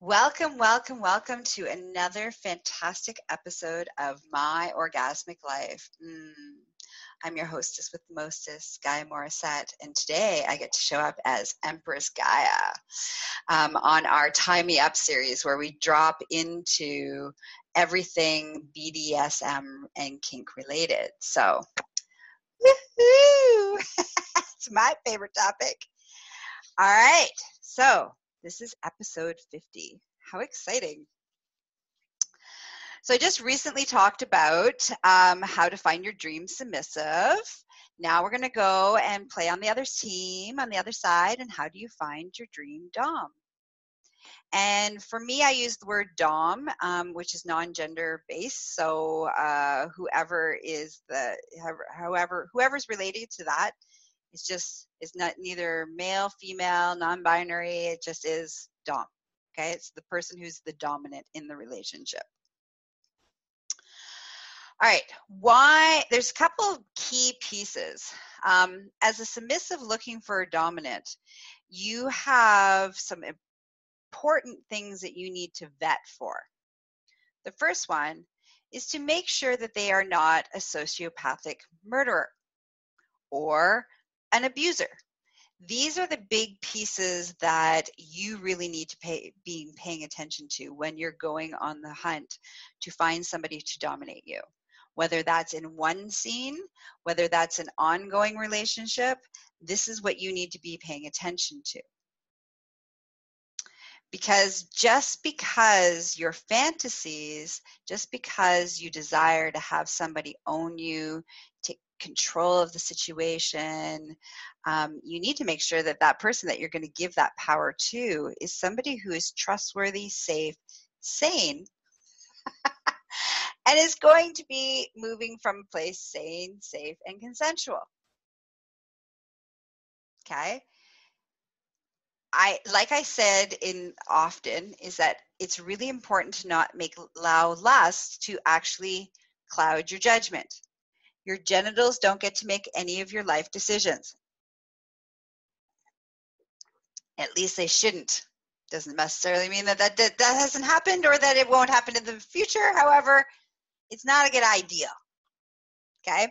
Welcome, welcome, welcome to another fantastic episode of My Orgasmic Life. Mm. I'm your hostess with the mostest, Gaia Morissette, and today I get to show up as Empress Gaia um, on our Tie Me Up series where we drop into everything BDSM and kink related. So, woohoo! it's my favorite topic. All right, so this is episode 50. How exciting! So I just recently talked about um, how to find your dream submissive. Now we're going to go and play on the other team, on the other side, and how do you find your dream Dom? And for me, I use the word Dom, um, which is non-gender based. So uh, whoever is the, however, whoever's related to that it's just it's not neither male, female, non-binary. It just is dom. Okay, it's the person who's the dominant in the relationship. All right, why? There's a couple of key pieces. Um, as a submissive looking for a dominant, you have some important things that you need to vet for. The first one is to make sure that they are not a sociopathic murderer or an abuser. These are the big pieces that you really need to pay, be paying attention to when you're going on the hunt to find somebody to dominate you. Whether that's in one scene, whether that's an ongoing relationship, this is what you need to be paying attention to because just because your fantasies, just because you desire to have somebody own you, control of the situation. Um, you need to make sure that that person that you're going to give that power to is somebody who is trustworthy, safe, sane, and is going to be moving from a place sane, safe, and consensual. Okay. I like I said in often is that it's really important to not make allow lust to actually cloud your judgment. Your genitals don't get to make any of your life decisions. At least they shouldn't. Doesn't necessarily mean that that, that, that hasn't happened or that it won't happen in the future. However, it's not a good idea. Okay?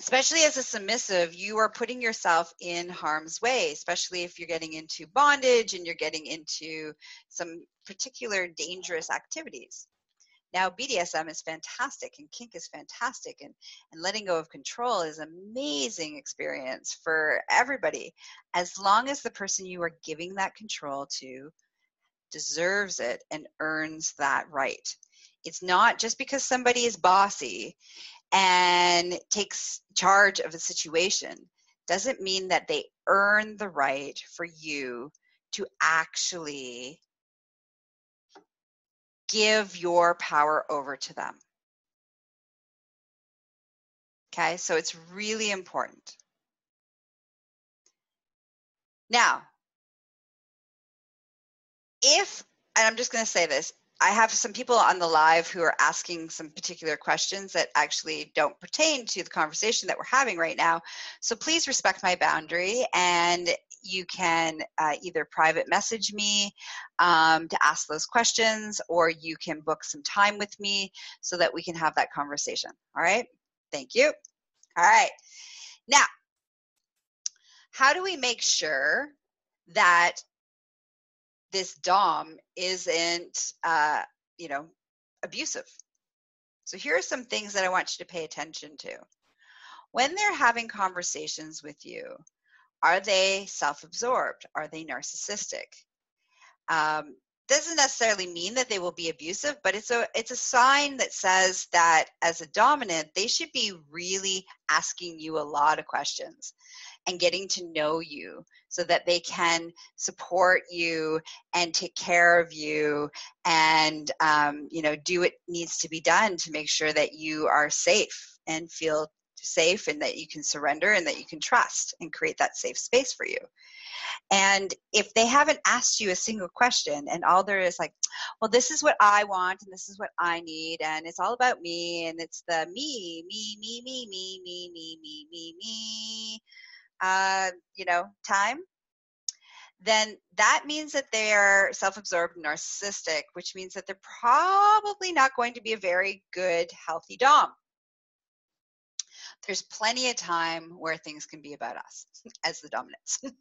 especially as a submissive, you are putting yourself in harm's way, especially if you're getting into bondage and you're getting into some particular dangerous activities. Now, BDSM is fantastic and kink is fantastic, and, and letting go of control is an amazing experience for everybody as long as the person you are giving that control to deserves it and earns that right. It's not just because somebody is bossy and takes charge of a situation doesn't mean that they earn the right for you to actually give your power over to them. Okay, so it's really important. Now, if, and I'm just going to say this, I have some people on the live who are asking some particular questions that actually don't pertain to the conversation that we're having right now. So please respect my boundary and you can uh, either private message me um, to ask those questions or you can book some time with me so that we can have that conversation. All right. Thank you. All right. Now, how do we make sure that this dom isn't uh, you know abusive so here are some things that i want you to pay attention to when they're having conversations with you are they self-absorbed? Are they narcissistic? Um, doesn't necessarily mean that they will be abusive but it's a it's a sign that says that as a dominant they should be really asking you a lot of questions and getting to know you so that they can support you and take care of you and um, you know do what needs to be done to make sure that you are safe and feel safe and that you can surrender and that you can trust and create that safe space for you. And if they haven't asked you a single question and all there is like well this is what i want and this is what i need and it's all about me and it's the me me me me me me me me me me uh, you know, time, then that means that they're self-absorbed and narcissistic which means that they're probably not going to be a very good healthy dom there's plenty of time where things can be about us as the dominants.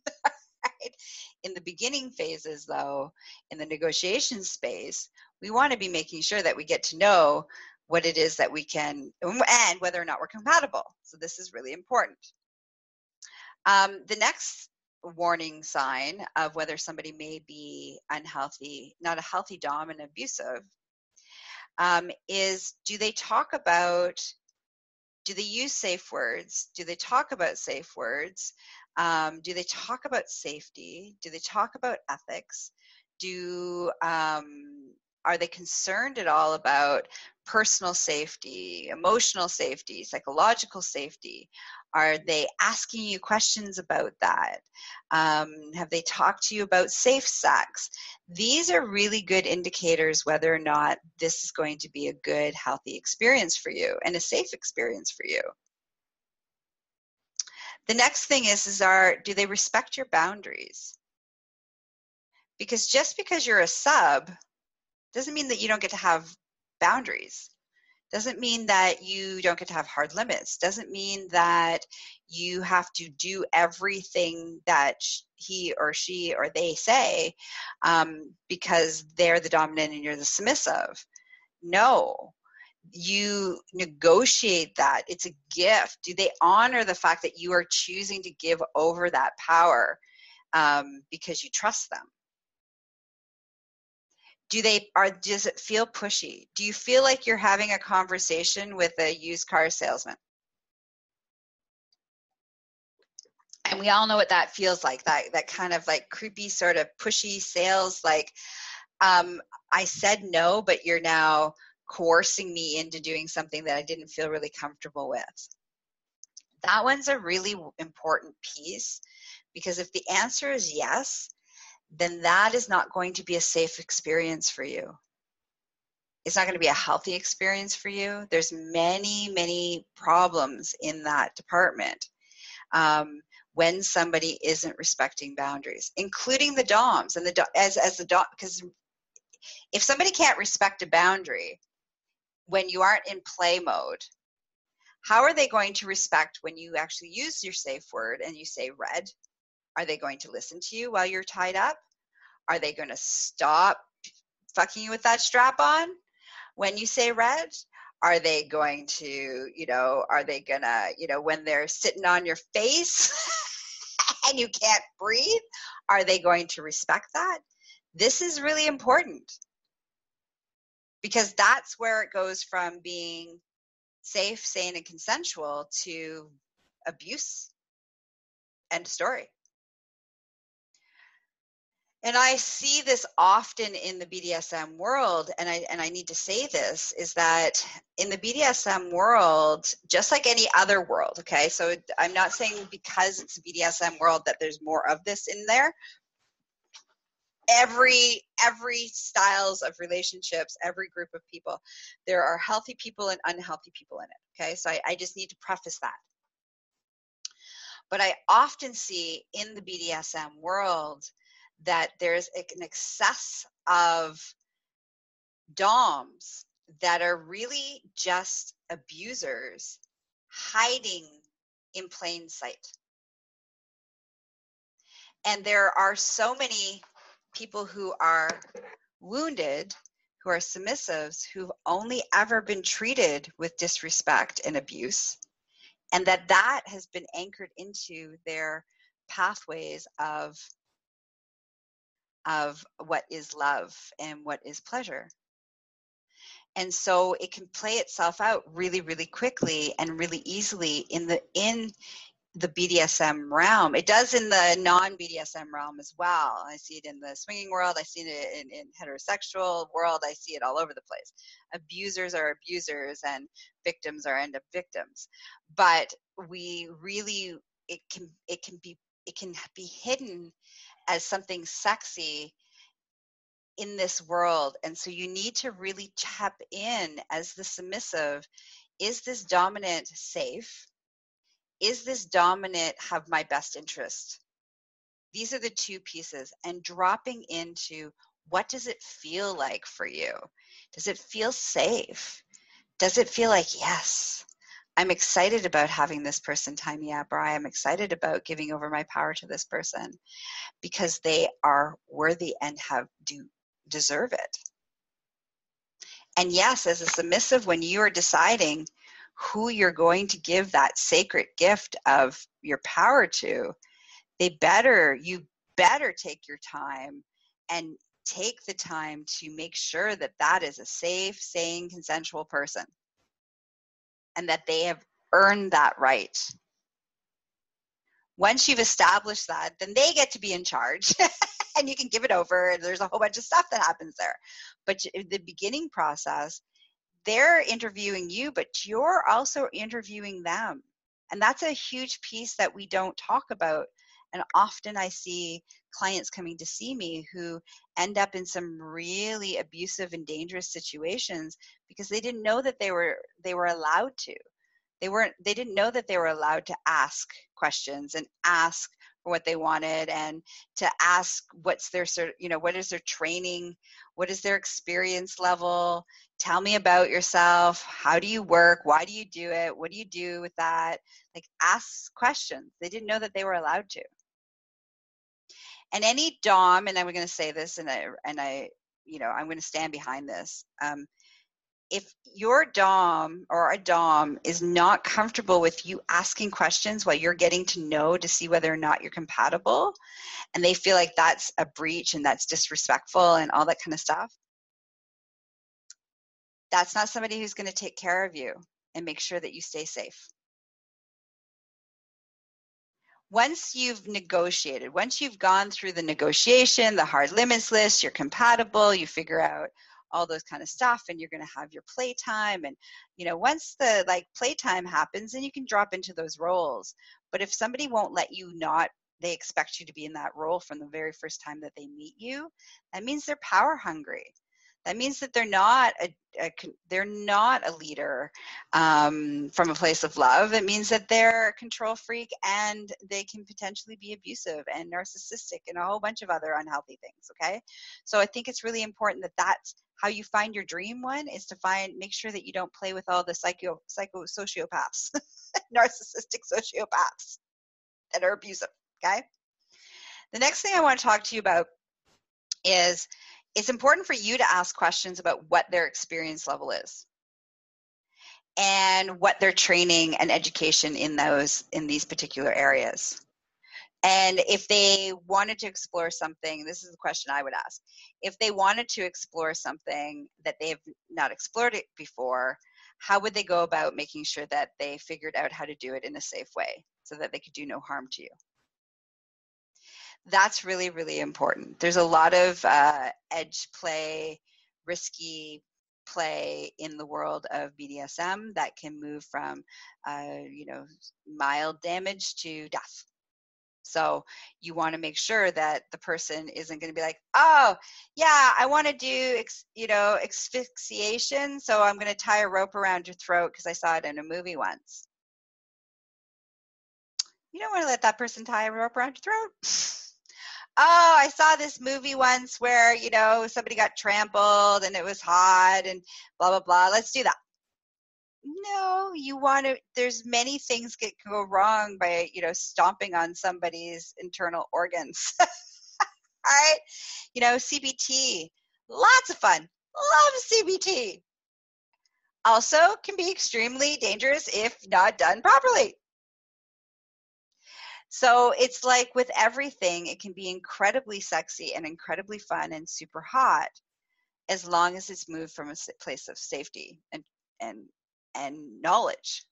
Right? in the beginning phases though in the negotiation space we want to be making sure that we get to know what it is that we can and whether or not we're compatible. So this is really important. Um, the next warning sign of whether somebody may be unhealthy, not a healthy dom and abusive, um, is do they talk about, do they use safe words? Do they talk about safe words? Um, do they talk about safety? Do they talk about ethics? Do um, are they concerned at all about personal safety, emotional safety, psychological safety? Are they asking you questions about that? Um, have they talked to you about safe sex? These are really good indicators whether or not this is going to be a good, healthy experience for you and a safe experience for you. The next thing is, is are, do they respect your boundaries? Because just because you're a sub doesn't mean that you don't get to have boundaries doesn't mean that you don't get to have hard limits. Doesn't mean that you have to do everything that he or she or they say um, because they're the dominant and you're the submissive. No. You negotiate that. It's a gift. Do they honor the fact that you are choosing to give over that power um, because you trust them do they are does it feel pushy? Do you feel like you're having a conversation with a used car salesman? And we all know what that feels like that that kind of like creepy sort of pushy sales like um, i said no but you're now coercing me into doing something that i didn't feel really comfortable with. That one's a really important piece because if the answer is yes then that is not going to be a safe experience for you. It's not going to be a healthy experience for you. There's many, many problems in that department um, when somebody isn't respecting boundaries, including the DOMs and the as as the DOM because if somebody can't respect a boundary when you aren't in play mode, how are they going to respect when you actually use your safe word and you say red are they going to listen to you while you're tied up? Are they going to stop fucking you with that strap on when you say red? Are they going to, you know, are they going to, you know, when they're sitting on your face and you can't breathe, are they going to respect that? This is really important because that's where it goes from being safe, sane, and consensual to abuse. End story and i see this often in the bdsm world and i and i need to say this is that in the bdsm world just like any other world okay? So i'm not saying because it's bdsm world that there's more of this in there. Every every styles of relationships every group of people there are healthy people and unhealthy people in it okay? So i, I just need to preface that. But i often see in the bdsm world that there's an excess of DOMs that are really just abusers hiding in plain sight. And there are so many people who are wounded, who are submissives, who've only ever been treated with disrespect and abuse, and that that has been anchored into their pathways of of what is love and what is pleasure. And so it can play itself out really, really quickly and really easily in the in the BDSM realm. It does in the non-BDSM realm as well. I see it in the swinging world. I see it in, in heterosexual world. I see it all over the place. Abusers are abusers, and victims are end up victims. But we really, it can, it can be, it can be hidden as something sexy in this world. And so you need to really tap in as the submissive is this dominant safe? Is this dominant have my best interest? These are the two pieces, and dropping into what does it feel like for you? Does it feel safe? Does it feel like, yes, I'm excited about having this person tie me up, or I am excited about giving over my power to this person because they are worthy and have do deserve it. And yes, as a submissive, when you are deciding who you're going to give that sacred gift of your power to, they better, you better take your time and take the time to make sure that that is a safe, sane, consensual person and that they have earned that right. Once you've established that, then they get to be in charge and you can give it over. There's a whole bunch of stuff that happens there. But the beginning process, they're interviewing you, but you're also interviewing them. And that's a huge piece that we don't talk about. And often I see clients coming to see me who end up in some really abusive and dangerous situations because they didn't know that they were they were allowed to. They weren't they didn't know that they were allowed to ask questions and ask for what they wanted and to ask what's their you know what is their training what is their experience level? Tell me about yourself. How do you work? Why do you do it? What do you do with that? Like ask questions. They didn't know that they were allowed to and any dom and i'm going to say this and i and i you know i'm going to stand behind this um, if your dom or a dom is not comfortable with you asking questions while you're getting to know to see whether or not you're compatible and they feel like that's a breach and that's disrespectful and all that kind of stuff that's not somebody who's going to take care of you and make sure that you stay safe once you've negotiated, once you've gone through the negotiation, the hard limits list, you're compatible, you figure out all those kind of stuff and you're going to have your playtime and you know once the like playtime happens then you can drop into those roles. But if somebody won't let you not they expect you to be in that role from the very first time that they meet you that means they're power hungry that means that they're not a, a they're not a leader um, from a place of love. It means that they're a control freak and they can potentially be abusive and narcissistic and a whole bunch of other unhealthy things. Okay, so I think it's really important that that's how you find your dream one is to find make sure that you don't play with all the psycho psycho sociopaths, narcissistic sociopaths that are abusive. Okay. The next thing I want to talk to you about is it's important for you to ask questions about what their experience level is and what their training and education in those in these particular areas. And if they wanted to explore something this is the question i would ask if they wanted to explore something that they have not explored it before how would they go about making sure that they figured out how to do it in a safe way so that they could do no harm to you that's really really important. There's a lot of uh, edge play risky play in the world of bdsm that can move from uh, you know mild damage to death. So you want to make sure that the person isn't going to be like oh yeah i want to do you know asphyxiation so i'm going to tie a rope around your throat because i saw it in a movie once. You don't want to let that person tie a rope around your throat oh, I saw this movie once where, you know, somebody got trampled and it was hot and blah, blah, blah. Let's do that. No, you want to, there's many things that can go wrong by, you know, stomping on somebody's internal organs. All right. You know, CBT, lots of fun. Love CBT. Also, can be extremely dangerous if not done properly. So it's like with everything, it can be incredibly sexy and incredibly fun and super hot as long as it's moved from a place of safety and and and knowledge.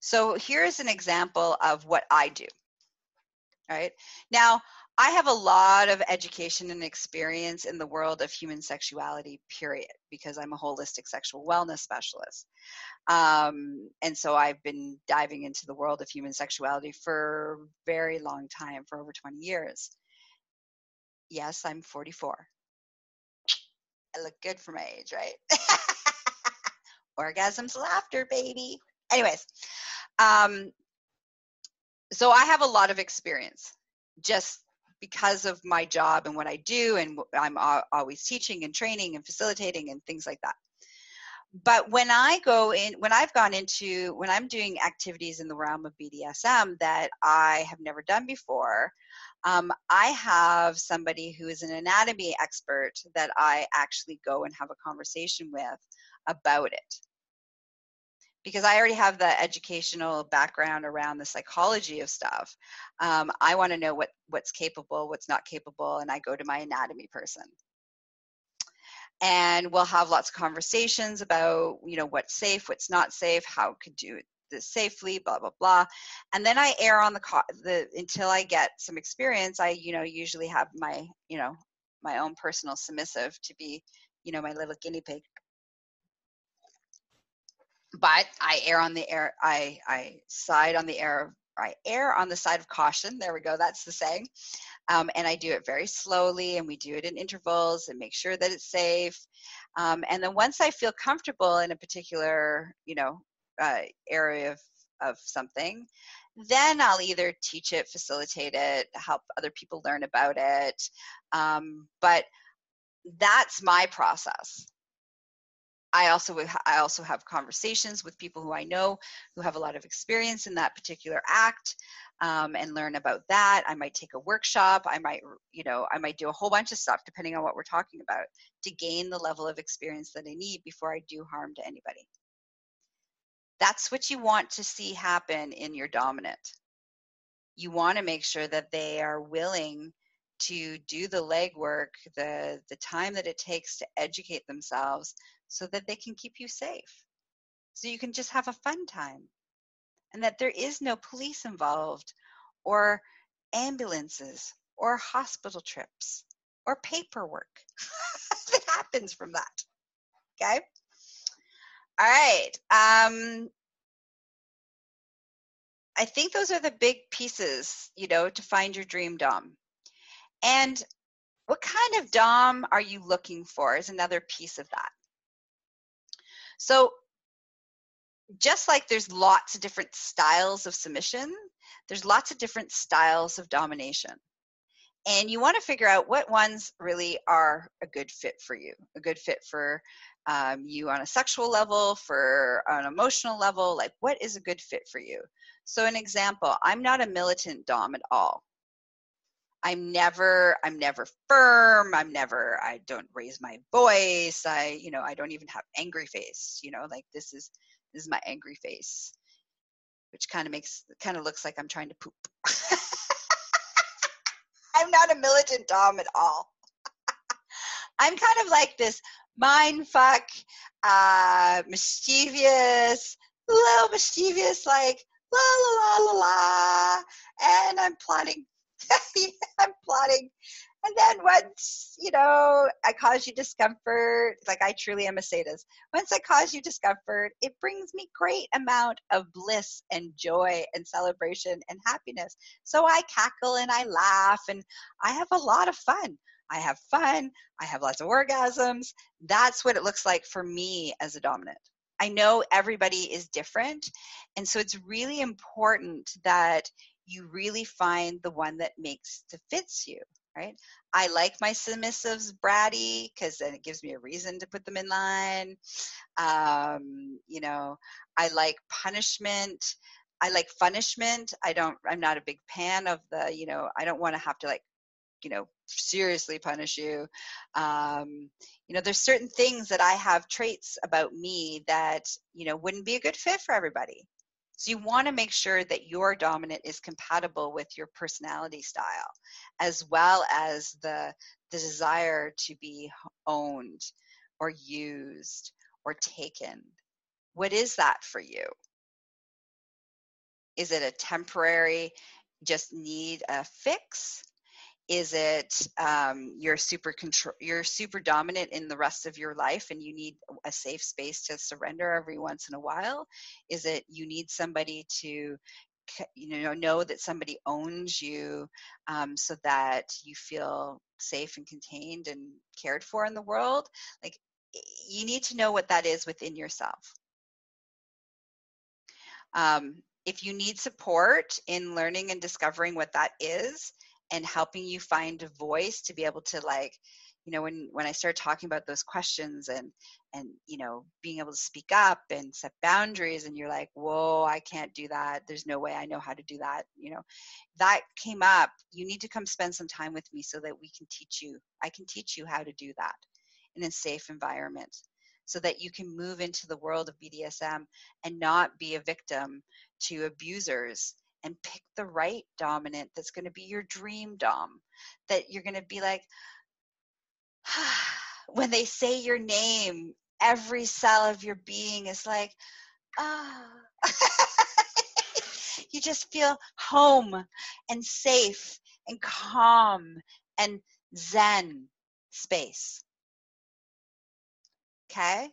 So here's an example of what I do. All right. Now, I have a lot of education and experience in the world of human sexuality, period, because I'm a holistic sexual wellness specialist. Um, and so I've been diving into the world of human sexuality for a very long time, for over 20 years. Yes, I'm 44. I look good for my age, right? Orgasms, laughter, baby. Anyways, um, so I have a lot of experience just because of my job and what I do, and I'm always teaching and training and facilitating and things like that. But when I go in, when I've gone into, when I'm doing activities in the realm of BDSM that I have never done before, um, I have somebody who is an anatomy expert that I actually go and have a conversation with about it because I already have the educational background around the psychology of stuff. Um, I want to know what what's capable, what's not capable, and I go to my anatomy person. And we'll have lots of conversations about, you know, what's safe, what's not safe, how could do this safely, blah blah blah. And then I err on the the until I get some experience. I, you know, usually have my, you know, my own personal submissive to be, you know, my little guinea pig but I err on the air. I I side on the air. I err on the side of caution. There we go. That's the saying. Um, and I do it very slowly, and we do it in intervals and make sure that it's safe. Um, and then once I feel comfortable in a particular, you know, uh, area of of something, then I'll either teach it, facilitate it, help other people learn about it. Um, but that's my process. I also I also have conversations with people who I know who have a lot of experience in that particular act um, and learn about that. I might take a workshop. I might you know I might do a whole bunch of stuff depending on what we're talking about to gain the level of experience that I need before I do harm to anybody. That's what you want to see happen in your dominant. You want to make sure that they are willing to do the legwork, the the time that it takes to educate themselves so that they can keep you safe. So you can just have a fun time. And that there is no police involved, or ambulances, or hospital trips, or paperwork that happens from that. Okay? All right. Um, I think those are the big pieces, you know, to find your dream Dom. And what kind of Dom are you looking for is another piece of that. So just like there's lots of different styles of submission, there's lots of different styles of domination. And you want to figure out what ones really are a good fit for you, a good fit for um, you on a sexual level, for an emotional level, like what is a good fit for you. So, an example, I'm not a militant dom at all. I'm never I'm never firm. I'm never I don't raise my voice. I you know I don't even have angry face. You know like this is this is my angry face, which kind of makes kind of looks like I'm trying to poop. I'm not a militant dom at all. I'm kind of like this mind fuck, uh, mischievous, little mischievous, like la la la la la, and I'm plotting I'm plotting. And then once, you know, I cause you discomfort, like I truly am a sadist. Once I cause you discomfort, it brings me great amount of bliss and joy and celebration and happiness. So I cackle and I laugh and I have a lot of fun. I have fun. I have lots of orgasms. That's what it looks like for me as a dominant. I know everybody is different. And so it's really important that you really find the one that makes that fits you right? I like my submissives bratty because then it gives me a reason to put them in line. Um, you know i like punishment. I like punishment i don't i'm not a big fan of the you know i don't want to have to like you know seriously punish you. Um, you know there's certain things that i have traits about me that you know wouldn't be a good fit for everybody so you want to make sure that your dominant is compatible with your personality style, as well as the, the desire to be owned or used or taken. What is that for you? Is it a temporary, just need a fix? Is it um, you're super control you're super dominant in the rest of your life and you need a safe space to surrender every once in a while? Is it you need somebody to you know know that somebody owns you um, so that you feel safe and contained and cared for in the world? Like you need to know what that is within yourself. Um, if you need support in learning and discovering what that is and helping you find a voice to be able to like you know when when i started talking about those questions and and you know being able to speak up and set boundaries and you're like whoa i can't do that. There's no way i know how to do that you know that came up. You need to come spend some time with me so that we can teach you i can teach you how to do that in a safe environment so that you can move into the world of bdsm and not be a victim to abusers and pick the right dominant that's going to be your dream dom that you're going to be like when they say your name, every cell of your being is like, ah. Oh. you just feel home and safe and calm and zen space. Okay?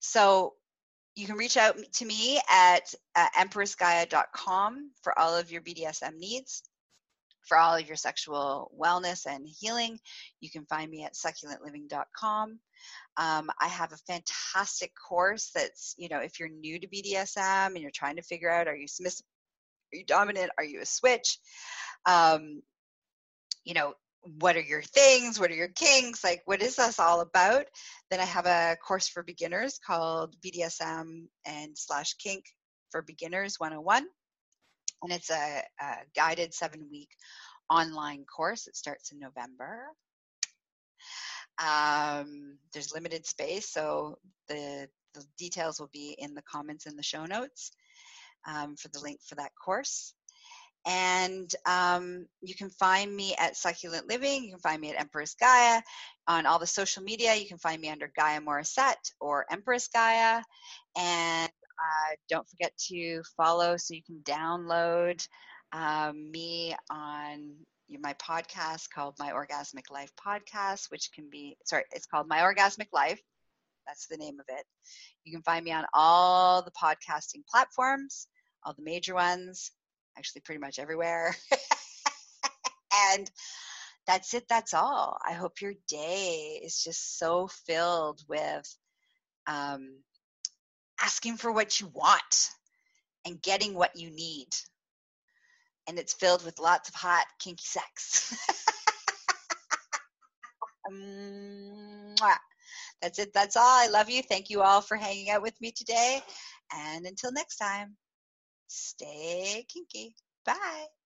So you can reach out to me at uh, empressgaia.com for all of your BDSM needs for all of your sexual wellness and healing. You can find me at succulentliving.com. Um, I have a fantastic course that's, you know, if you're new to BDSM and you're trying to figure out are you submissive, are you dominant, are you a switch? Um, you know, what are your things? What are your kinks? Like, what is this all about? Then I have a course for beginners called BDSM and slash kink for beginners 101 and it's a, a guided seven week online course. It starts in November. Um, there's limited space, so the, the, details will be in the comments in the show notes um, for the link for that course. And um, you can find me at Succulent Living. You can find me at Empress Gaia. On all the social media, you can find me under Gaia Morissette or Empress Gaia. And uh, don't forget to follow so you can download um, me on my podcast called My Orgasmic Life Podcast, which can be, sorry, it's called My Orgasmic Life. That's the name of it. You can find me on all the podcasting platforms, all the major ones, actually, pretty much everywhere. and that's it, that's all. I hope your day is just so filled with um, asking for what you want and getting what you need. And it's filled with lots of hot, kinky sex. That's it. That's all. I love you. Thank you all for hanging out with me today. And until next time, stay kinky. Bye.